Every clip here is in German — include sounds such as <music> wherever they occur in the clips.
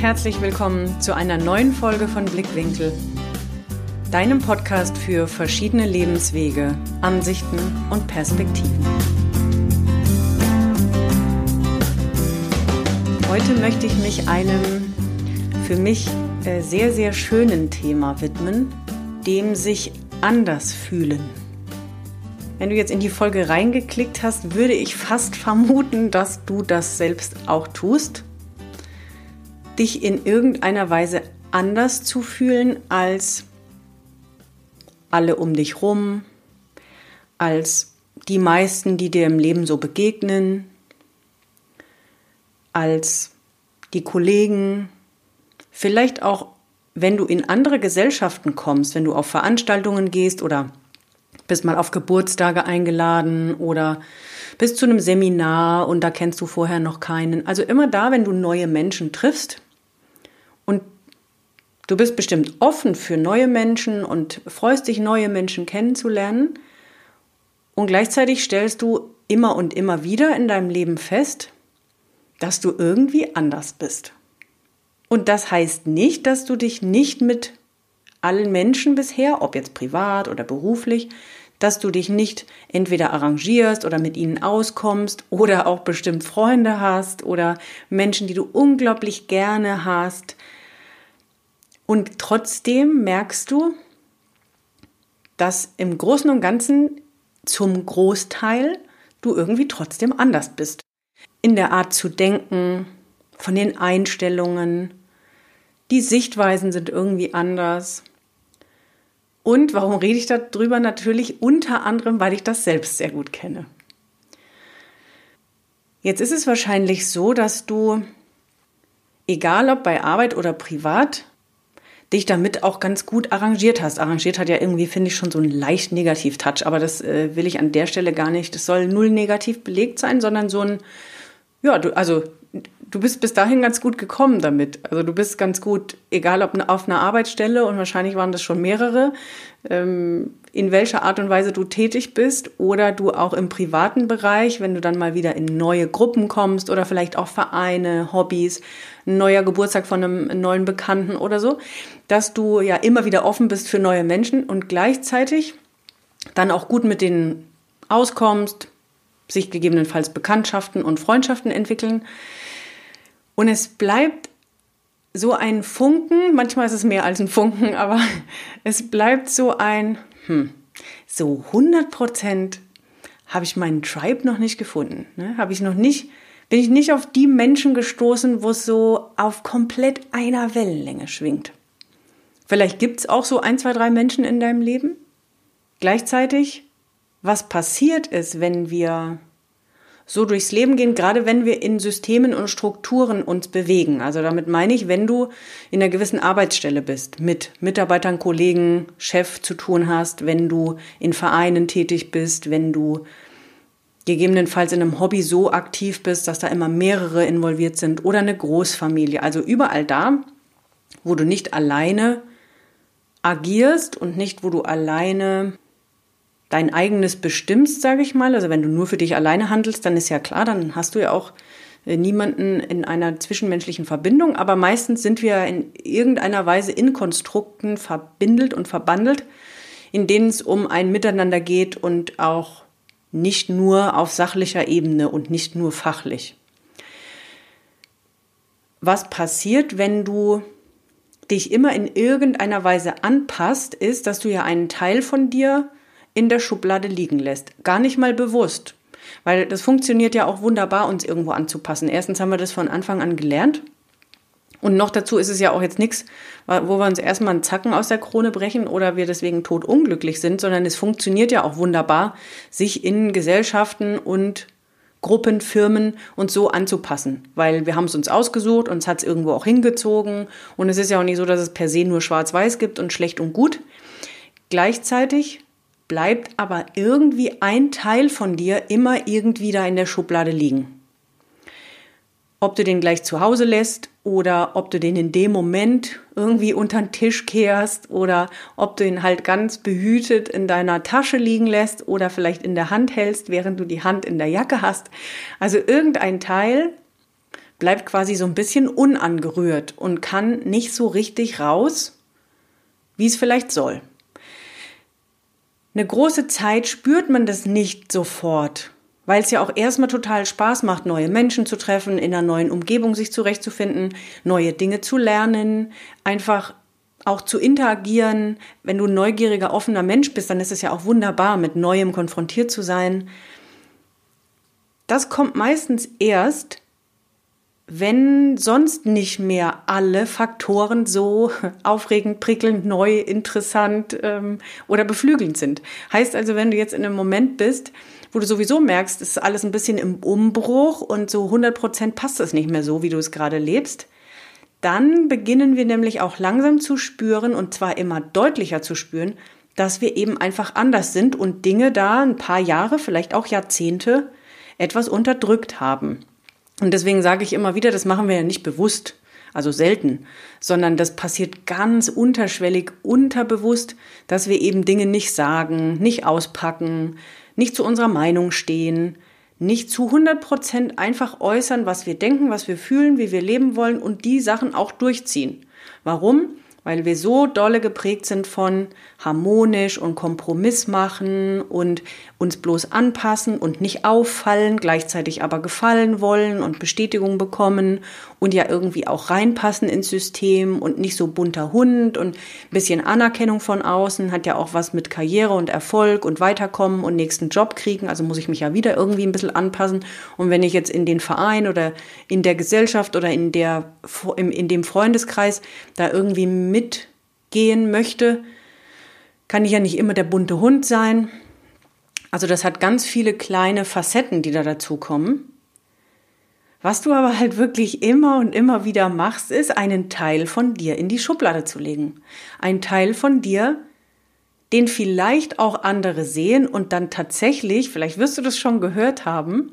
herzlich willkommen zu einer neuen Folge von Blickwinkel, deinem Podcast für verschiedene Lebenswege, Ansichten und Perspektiven. Heute möchte ich mich einem für mich äh, sehr, sehr schönen Thema widmen, dem sich anders fühlen. Wenn du jetzt in die Folge reingeklickt hast, würde ich fast vermuten, dass du das selbst auch tust dich in irgendeiner Weise anders zu fühlen als alle um dich rum, als die meisten, die dir im Leben so begegnen, als die Kollegen, vielleicht auch, wenn du in andere Gesellschaften kommst, wenn du auf Veranstaltungen gehst oder bist mal auf Geburtstage eingeladen oder bist zu einem Seminar und da kennst du vorher noch keinen. Also immer da, wenn du neue Menschen triffst, du bist bestimmt offen für neue Menschen und freust dich, neue Menschen kennenzulernen. Und gleichzeitig stellst du immer und immer wieder in deinem Leben fest, dass du irgendwie anders bist. Und das heißt nicht, dass du dich nicht mit allen Menschen bisher, ob jetzt privat oder beruflich, dass du dich nicht entweder arrangierst oder mit ihnen auskommst oder auch bestimmt Freunde hast oder Menschen, die du unglaublich gerne hast, und trotzdem merkst du, dass im Großen und Ganzen zum Großteil du irgendwie trotzdem anders bist. In der Art zu denken, von den Einstellungen, die Sichtweisen sind irgendwie anders. Und warum rede ich darüber? Natürlich unter anderem, weil ich das selbst sehr gut kenne. Jetzt ist es wahrscheinlich so, dass du, egal ob bei Arbeit oder privat, dich damit auch ganz gut arrangiert hast. Arrangiert hat ja irgendwie, finde ich, schon so einen leicht Negativ-Touch, aber das äh, will ich an der Stelle gar nicht. Das soll null negativ belegt sein, sondern so ein, ja, du, also du bist bis dahin ganz gut gekommen damit. Also du bist ganz gut, egal ob auf einer Arbeitsstelle und wahrscheinlich waren das schon mehrere, ähm, in welcher Art und Weise du tätig bist oder du auch im privaten Bereich, wenn du dann mal wieder in neue Gruppen kommst oder vielleicht auch Vereine, Hobbys, ein neuer Geburtstag von einem neuen Bekannten oder so, dass du ja immer wieder offen bist für neue Menschen und gleichzeitig dann auch gut mit denen auskommst, sich gegebenenfalls Bekanntschaften und Freundschaften entwickeln. Und es bleibt so ein Funken, manchmal ist es mehr als ein Funken, aber <laughs> es bleibt so ein, hm, so 100 Prozent habe ich meinen Tribe noch nicht gefunden. Ne? Habe ich noch nicht, bin ich nicht auf die Menschen gestoßen, wo es so auf komplett einer Wellenlänge schwingt. Vielleicht gibt es auch so ein, zwei, drei Menschen in deinem Leben. Gleichzeitig, was passiert ist, wenn wir so durchs Leben gehen, gerade wenn wir in Systemen und Strukturen uns bewegen. Also damit meine ich, wenn du in einer gewissen Arbeitsstelle bist, mit Mitarbeitern, Kollegen, Chef zu tun hast, wenn du in Vereinen tätig bist, wenn du gegebenenfalls in einem Hobby so aktiv bist, dass da immer mehrere involviert sind oder eine Großfamilie. Also überall da, wo du nicht alleine agierst und nicht, wo du alleine dein eigenes bestimmst, sage ich mal. Also wenn du nur für dich alleine handelst, dann ist ja klar, dann hast du ja auch äh, niemanden in einer zwischenmenschlichen Verbindung. Aber meistens sind wir in irgendeiner Weise in Konstrukten verbindelt und verbandelt, in denen es um ein Miteinander geht und auch nicht nur auf sachlicher Ebene und nicht nur fachlich. Was passiert, wenn du dich immer in irgendeiner Weise anpasst, ist, dass du ja einen Teil von dir in der Schublade liegen lässt. Gar nicht mal bewusst. Weil das funktioniert ja auch wunderbar, uns irgendwo anzupassen. Erstens haben wir das von Anfang an gelernt. Und noch dazu ist es ja auch jetzt nichts, wo wir uns erstmal einen Zacken aus der Krone brechen oder wir deswegen tot unglücklich sind, sondern es funktioniert ja auch wunderbar, sich in Gesellschaften und Gruppen, Firmen und so anzupassen, weil wir haben es uns ausgesucht, uns hat es irgendwo auch hingezogen und es ist ja auch nicht so, dass es per se nur schwarz-weiß gibt und schlecht und gut. Gleichzeitig bleibt aber irgendwie ein Teil von dir immer irgendwie da in der Schublade liegen. Ob du den gleich zu Hause lässt oder ob du den in dem Moment irgendwie unter den Tisch kehrst oder ob du ihn halt ganz behütet in deiner Tasche liegen lässt oder vielleicht in der Hand hältst, während du die Hand in der Jacke hast. Also irgendein Teil bleibt quasi so ein bisschen unangerührt und kann nicht so richtig raus, wie es vielleicht soll. Eine große Zeit spürt man das nicht sofort, weil es ja auch erstmal total Spaß macht, neue Menschen zu treffen, in einer neuen Umgebung sich zurechtzufinden, neue Dinge zu lernen, einfach auch zu interagieren. Wenn du ein neugieriger, offener Mensch bist, dann ist es ja auch wunderbar, mit Neuem konfrontiert zu sein. Das kommt meistens erst, wenn sonst nicht mehr alle Faktoren so <laughs> aufregend, prickelnd, neu, interessant ähm, oder beflügelnd sind. Heißt also, wenn du jetzt in einem Moment bist, wo du sowieso merkst, es ist alles ein bisschen im Umbruch und so 100 Prozent passt es nicht mehr so, wie du es gerade lebst, dann beginnen wir nämlich auch langsam zu spüren und zwar immer deutlicher zu spüren, dass wir eben einfach anders sind und Dinge da ein paar Jahre, vielleicht auch Jahrzehnte etwas unterdrückt haben. Und deswegen sage ich immer wieder, das machen wir ja nicht bewusst, also selten, sondern das passiert ganz unterschwellig, unterbewusst, dass wir eben Dinge nicht sagen, nicht auspacken, nicht zu unserer Meinung stehen, nicht zu 100 Prozent einfach äußern, was wir denken, was wir fühlen, wie wir leben wollen und die Sachen auch durchziehen. Warum? Weil wir so dolle geprägt sind von harmonisch und Kompromiss machen und uns bloß anpassen und nicht auffallen, gleichzeitig aber gefallen wollen und Bestätigung bekommen und ja irgendwie auch reinpassen ins System und nicht so bunter Hund und ein bisschen Anerkennung von außen hat ja auch was mit Karriere und Erfolg und Weiterkommen und nächsten Job kriegen, also muss ich mich ja wieder irgendwie ein bisschen anpassen und wenn ich jetzt in den Verein oder in der Gesellschaft oder in der in dem Freundeskreis da irgendwie mitgehen möchte, kann ich ja nicht immer der bunte Hund sein. Also das hat ganz viele kleine Facetten, die da dazukommen. Was du aber halt wirklich immer und immer wieder machst, ist einen Teil von dir in die Schublade zu legen. Ein Teil von dir, den vielleicht auch andere sehen und dann tatsächlich, vielleicht wirst du das schon gehört haben,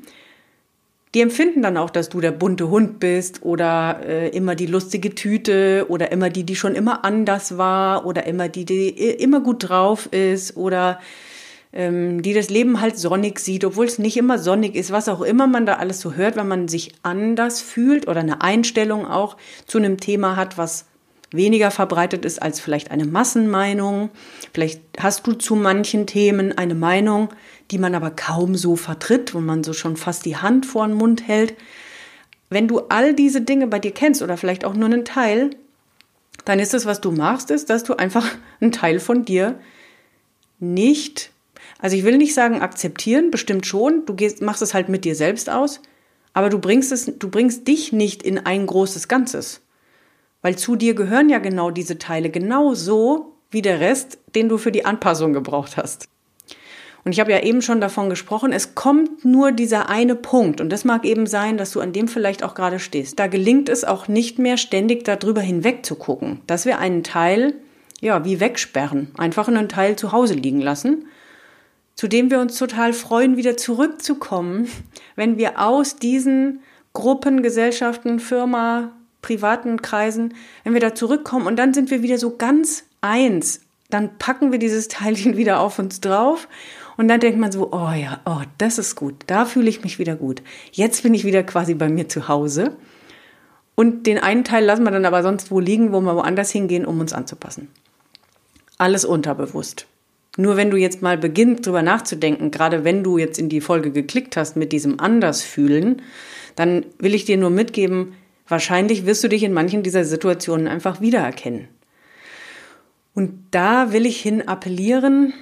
die empfinden dann auch, dass du der bunte Hund bist oder äh, immer die lustige Tüte oder immer die, die schon immer anders war oder immer die, die immer gut drauf ist oder die das Leben halt sonnig sieht, obwohl es nicht immer sonnig ist, was auch immer man da alles so hört, wenn man sich anders fühlt oder eine Einstellung auch zu einem Thema hat, was weniger verbreitet ist als vielleicht eine Massenmeinung. Vielleicht hast du zu manchen Themen eine Meinung, die man aber kaum so vertritt, wo man so schon fast die Hand vor den Mund hält. Wenn du all diese Dinge bei dir kennst oder vielleicht auch nur einen Teil, dann ist es, was du machst, ist, dass du einfach <laughs> einen Teil von dir nicht, also ich will nicht sagen akzeptieren, bestimmt schon, du gehst, machst es halt mit dir selbst aus, aber du bringst es, du bringst dich nicht in ein großes Ganzes. Weil zu dir gehören ja genau diese Teile genauso wie der Rest, den du für die Anpassung gebraucht hast. Und ich habe ja eben schon davon gesprochen, es kommt nur dieser eine Punkt. Und das mag eben sein, dass du an dem vielleicht auch gerade stehst. Da gelingt es auch nicht mehr ständig darüber hinweg zu gucken, dass wir einen Teil, ja, wie wegsperren, einfach einen Teil zu Hause liegen lassen, zu dem wir uns total freuen, wieder zurückzukommen, wenn wir aus diesen Gruppen, Gesellschaften, Firma, privaten Kreisen, wenn wir da zurückkommen und dann sind wir wieder so ganz eins, dann packen wir dieses Teilchen wieder auf uns drauf und dann denkt man so, oh ja, oh, das ist gut, da fühle ich mich wieder gut. Jetzt bin ich wieder quasi bei mir zu Hause. Und den einen Teil lassen wir dann aber sonst wo liegen, wo wir woanders hingehen, um uns anzupassen. Alles unterbewusst. Nur wenn du jetzt mal beginnst, drüber nachzudenken, gerade wenn du jetzt in die Folge geklickt hast mit diesem Andersfühlen, dann will ich dir nur mitgeben, wahrscheinlich wirst du dich in manchen dieser Situationen einfach wiedererkennen. Und da will ich hin appellieren,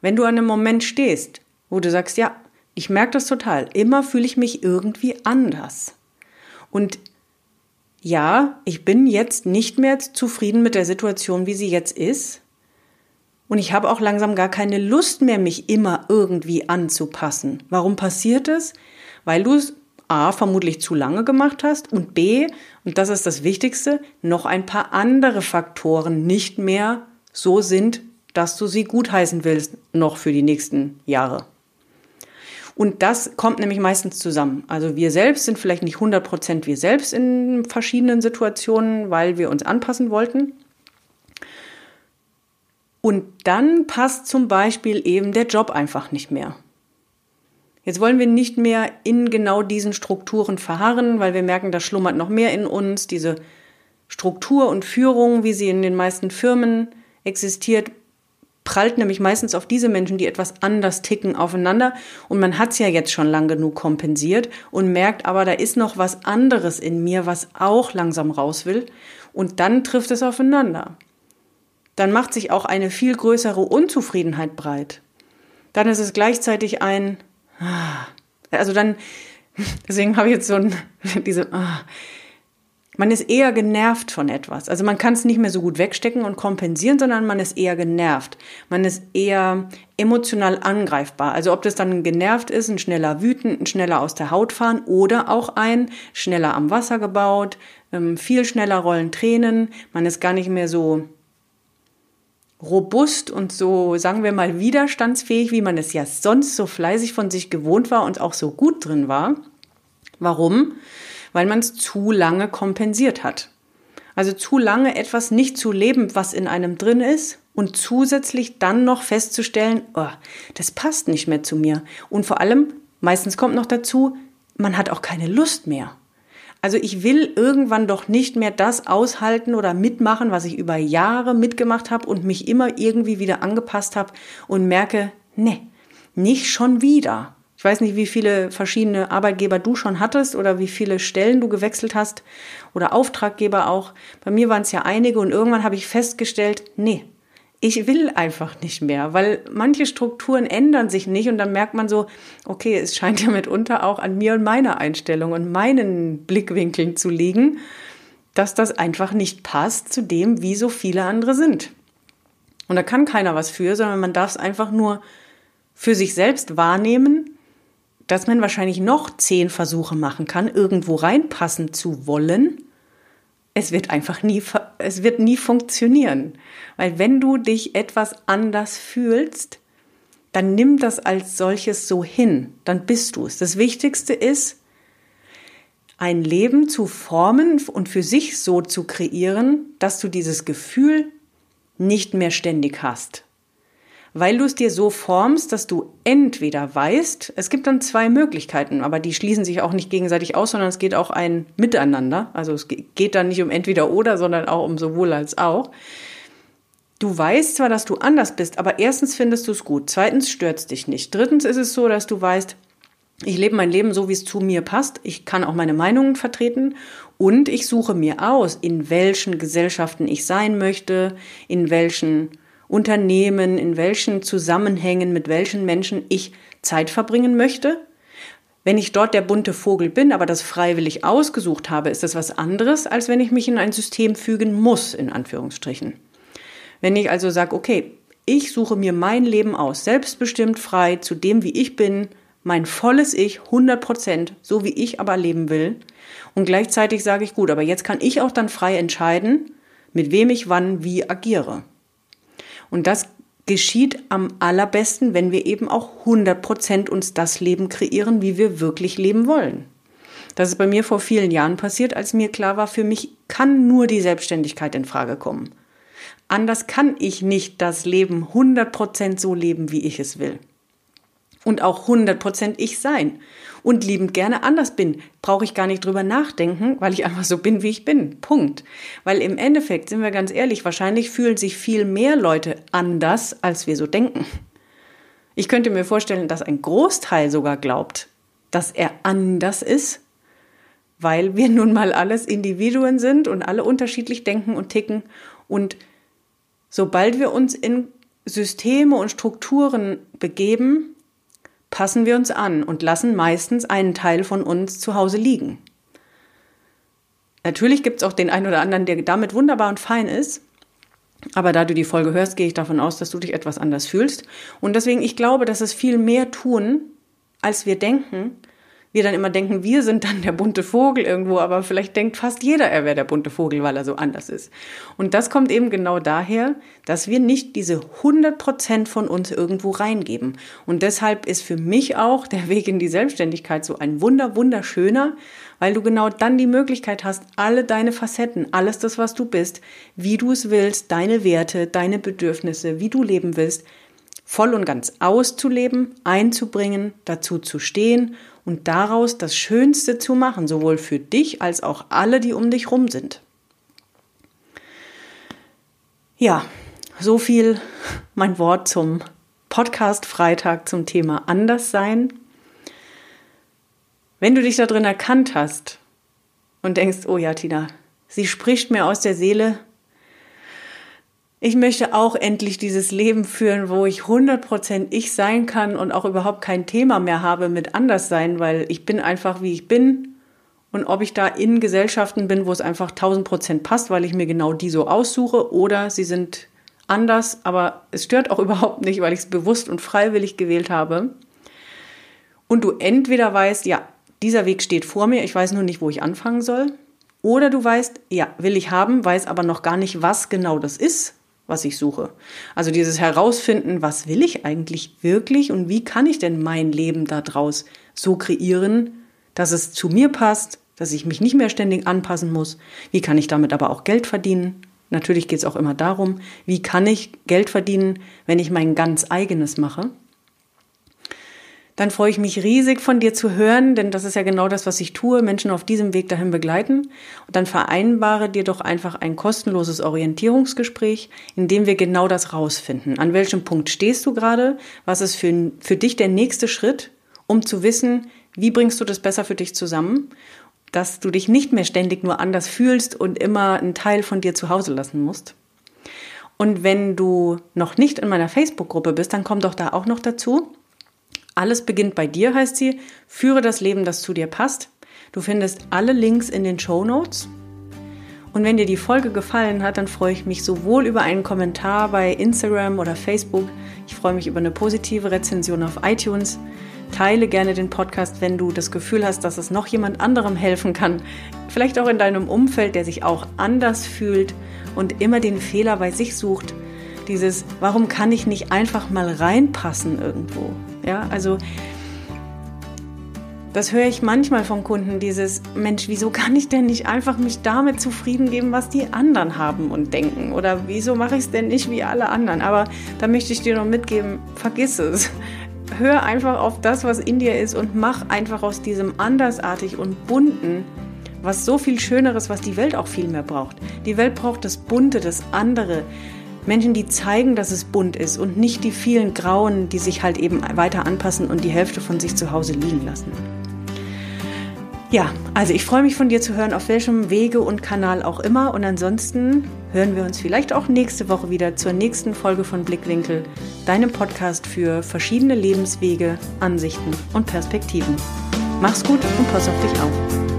wenn du an einem Moment stehst, wo du sagst, ja, ich merke das total, immer fühle ich mich irgendwie anders. Und ja, ich bin jetzt nicht mehr zufrieden mit der Situation, wie sie jetzt ist. Und ich habe auch langsam gar keine Lust mehr, mich immer irgendwie anzupassen. Warum passiert es? Weil du es A vermutlich zu lange gemacht hast und B, und das ist das Wichtigste, noch ein paar andere Faktoren nicht mehr so sind, dass du sie gutheißen willst, noch für die nächsten Jahre. Und das kommt nämlich meistens zusammen. Also wir selbst sind vielleicht nicht 100% wir selbst in verschiedenen Situationen, weil wir uns anpassen wollten. Und dann passt zum Beispiel eben der Job einfach nicht mehr. Jetzt wollen wir nicht mehr in genau diesen Strukturen verharren, weil wir merken, da schlummert noch mehr in uns. Diese Struktur und Führung, wie sie in den meisten Firmen existiert, prallt nämlich meistens auf diese Menschen, die etwas anders ticken, aufeinander. Und man hat es ja jetzt schon lang genug kompensiert und merkt aber, da ist noch was anderes in mir, was auch langsam raus will. Und dann trifft es aufeinander. Dann macht sich auch eine viel größere Unzufriedenheit breit. Dann ist es gleichzeitig ein, Ah. Also dann, <laughs> deswegen habe ich jetzt so ein, <laughs> diese, ah. man ist eher genervt von etwas. Also man kann es nicht mehr so gut wegstecken und kompensieren, sondern man ist eher genervt. Man ist eher emotional angreifbar. Also ob das dann genervt ist, ein schneller wütend, ein schneller aus der Haut fahren oder auch ein schneller am Wasser gebaut, ähm, viel schneller rollen Tränen. Man ist gar nicht mehr so robust und so, sagen wir mal, widerstandsfähig, wie man es ja sonst so fleißig von sich gewohnt war und auch so gut drin war. Warum? Weil man es zu lange kompensiert hat. Also zu lange etwas nicht zu leben, was in einem drin ist und zusätzlich dann noch festzustellen, oh, das passt nicht mehr zu mir. Und vor allem, meistens kommt noch dazu, man hat auch keine Lust mehr. Also ich will irgendwann doch nicht mehr das aushalten oder mitmachen, was ich über Jahre mitgemacht habe und mich immer irgendwie wieder angepasst habe und merke, ne, nicht schon wieder. Ich weiß nicht, wie viele verschiedene Arbeitgeber du schon hattest oder wie viele Stellen du gewechselt hast oder Auftraggeber auch. Bei mir waren es ja einige und irgendwann habe ich festgestellt, nee, ich will einfach nicht mehr, weil manche Strukturen ändern sich nicht und dann merkt man so, okay, es scheint ja mitunter auch an mir und meiner Einstellung und meinen Blickwinkeln zu liegen, dass das einfach nicht passt zu dem, wie so viele andere sind. Und da kann keiner was für, sondern man darf es einfach nur für sich selbst wahrnehmen, dass man wahrscheinlich noch zehn Versuche machen kann, irgendwo reinpassen zu wollen es wird einfach nie, es wird nie funktionieren. Weil wenn du dich etwas anders fühlst, dann nimm das als solches so hin, dann bist du es. Das Wichtigste ist, ein Leben zu formen und für sich so zu kreieren, dass du dieses Gefühl nicht mehr ständig hast weil du es dir so formst, dass du entweder weißt, es gibt dann zwei Möglichkeiten, aber die schließen sich auch nicht gegenseitig aus, sondern es geht auch ein Miteinander. Also es geht dann nicht um entweder oder, sondern auch um sowohl als auch. Du weißt zwar, dass du anders bist, aber erstens findest du es gut, zweitens stört es dich nicht. Drittens ist es so, dass du weißt, ich lebe mein Leben so, wie es zu mir passt. Ich kann auch meine Meinungen vertreten und ich suche mir aus, in welchen Gesellschaften ich sein möchte, in welchen Unternehmen, in welchen Zusammenhängen, mit welchen Menschen ich Zeit verbringen möchte. Wenn ich dort der bunte Vogel bin, aber das freiwillig ausgesucht habe, ist das was anderes, als wenn ich mich in ein System fügen muss, in Anführungsstrichen. Wenn ich also sage, okay, ich suche mir mein Leben aus, selbstbestimmt frei, zu dem, wie ich bin, mein volles Ich, 100 Prozent, so wie ich aber leben will. Und gleichzeitig sage ich, gut, aber jetzt kann ich auch dann frei entscheiden, mit wem ich wann wie agiere. Und das geschieht am allerbesten, wenn wir eben auch 100 Prozent uns das Leben kreieren, wie wir wirklich leben wollen. Das ist bei mir vor vielen Jahren passiert, als mir klar war, für mich kann nur die Selbstständigkeit in Frage kommen. Anders kann ich nicht das Leben 100 Prozent so leben, wie ich es will. Und auch 100 Prozent ich sein und liebend gerne anders bin, brauche ich gar nicht drüber nachdenken, weil ich einfach so bin, wie ich bin. Punkt. Weil im Endeffekt, sind wir ganz ehrlich, wahrscheinlich fühlen sich viel mehr Leute anders, als wir so denken. Ich könnte mir vorstellen, dass ein Großteil sogar glaubt, dass er anders ist, weil wir nun mal alles Individuen sind und alle unterschiedlich denken und ticken. Und sobald wir uns in Systeme und Strukturen begeben, passen wir uns an und lassen meistens einen Teil von uns zu Hause liegen. Natürlich gibt es auch den einen oder anderen, der damit wunderbar und fein ist. Aber da du die Folge hörst, gehe ich davon aus, dass du dich etwas anders fühlst. Und deswegen, ich glaube, dass es viel mehr tun, als wir denken, wir dann immer denken, wir sind dann der bunte Vogel irgendwo, aber vielleicht denkt fast jeder, er wäre der bunte Vogel, weil er so anders ist. Und das kommt eben genau daher, dass wir nicht diese 100 Prozent von uns irgendwo reingeben. Und deshalb ist für mich auch der Weg in die Selbstständigkeit so ein wunder, wunderschöner, weil du genau dann die Möglichkeit hast, alle deine Facetten, alles das, was du bist, wie du es willst, deine Werte, deine Bedürfnisse, wie du leben willst, voll und ganz auszuleben, einzubringen, dazu zu stehen und daraus das Schönste zu machen, sowohl für dich als auch alle, die um dich rum sind. Ja, so viel <laughs> mein Wort zum Podcast Freitag zum Thema Anderssein. Wenn du dich da drin erkannt hast und denkst, oh ja, Tina, sie spricht mir aus der Seele, ich möchte auch endlich dieses Leben führen, wo ich 100% ich sein kann und auch überhaupt kein Thema mehr habe mit Anderssein, weil ich bin einfach wie ich bin. Und ob ich da in Gesellschaften bin, wo es einfach 1000% passt, weil ich mir genau die so aussuche, oder sie sind anders, aber es stört auch <laughs> überhaupt nicht, weil ich es bewusst und freiwillig gewählt habe. Und du entweder weißt, ja, dieser Weg steht vor mir, ich weiß nur nicht, wo ich anfangen soll. Oder du weißt, ja, will ich haben, weiß aber noch gar nicht, was genau das ist, was ich suche. Also dieses Herausfinden, was will ich eigentlich wirklich und wie kann ich denn mein Leben daraus so kreieren, dass es zu mir passt, dass ich mich nicht mehr ständig anpassen muss. Wie kann ich damit aber auch Geld verdienen? Natürlich geht es auch immer darum, wie kann ich Geld verdienen, wenn ich mein ganz eigenes mache dann freue ich mich riesig von dir zu hören, denn das ist ja genau das, was ich tue, Menschen auf diesem Weg dahin begleiten. Und dann vereinbare dir doch einfach ein kostenloses Orientierungsgespräch, in dem wir genau das rausfinden. An welchem Punkt stehst du gerade? Was ist für, für dich der nächste Schritt, um zu wissen, wie bringst du das besser für dich zusammen? Dass du dich nicht mehr ständig nur anders fühlst und immer einen Teil von dir zu Hause lassen musst. Und wenn du noch nicht in meiner Facebook-Gruppe bist, dann komm doch da auch noch dazu. Alles beginnt bei dir, heißt sie. Führe das Leben, das zu dir passt. Du findest alle Links in den Show Notes. Und wenn dir die Folge gefallen hat, dann freue ich mich sowohl über einen Kommentar bei Instagram oder Facebook. Ich freue mich über eine positive Rezension auf iTunes. Teile gerne den Podcast, wenn du das Gefühl hast, dass es noch jemand anderem helfen kann. Vielleicht auch in deinem Umfeld, der sich auch anders fühlt und immer den Fehler bei sich sucht. Dieses, warum kann ich nicht einfach mal reinpassen irgendwo? Ja, also das höre ich manchmal vom Kunden, dieses Mensch, wieso kann ich denn nicht einfach mich damit zufrieden geben, was die anderen haben und denken? Oder wieso mache ich es denn nicht wie alle anderen? Aber da möchte ich dir noch mitgeben, vergiss es. <laughs> Hör einfach auf das, was in dir ist und mach einfach aus diesem andersartig und bunten was so viel Schöneres, was die Welt auch viel mehr braucht. Die Welt braucht das Bunte, das andere, Menschen, die zeigen, dass es bunt ist und nicht die vielen Grauen, die sich halt eben weiter anpassen und die Hälfte von sich zu Hause liegen lassen. Ja, also ich freue mich von dir zu hören, auf welchem Wege und Kanal auch immer. Und ansonsten hören wir uns vielleicht auch nächste Woche wieder zur nächsten Folge von Blickwinkel, deinem Podcast für verschiedene Lebenswege, Ansichten und Perspektiven. Mach's gut und pass auf dich auf.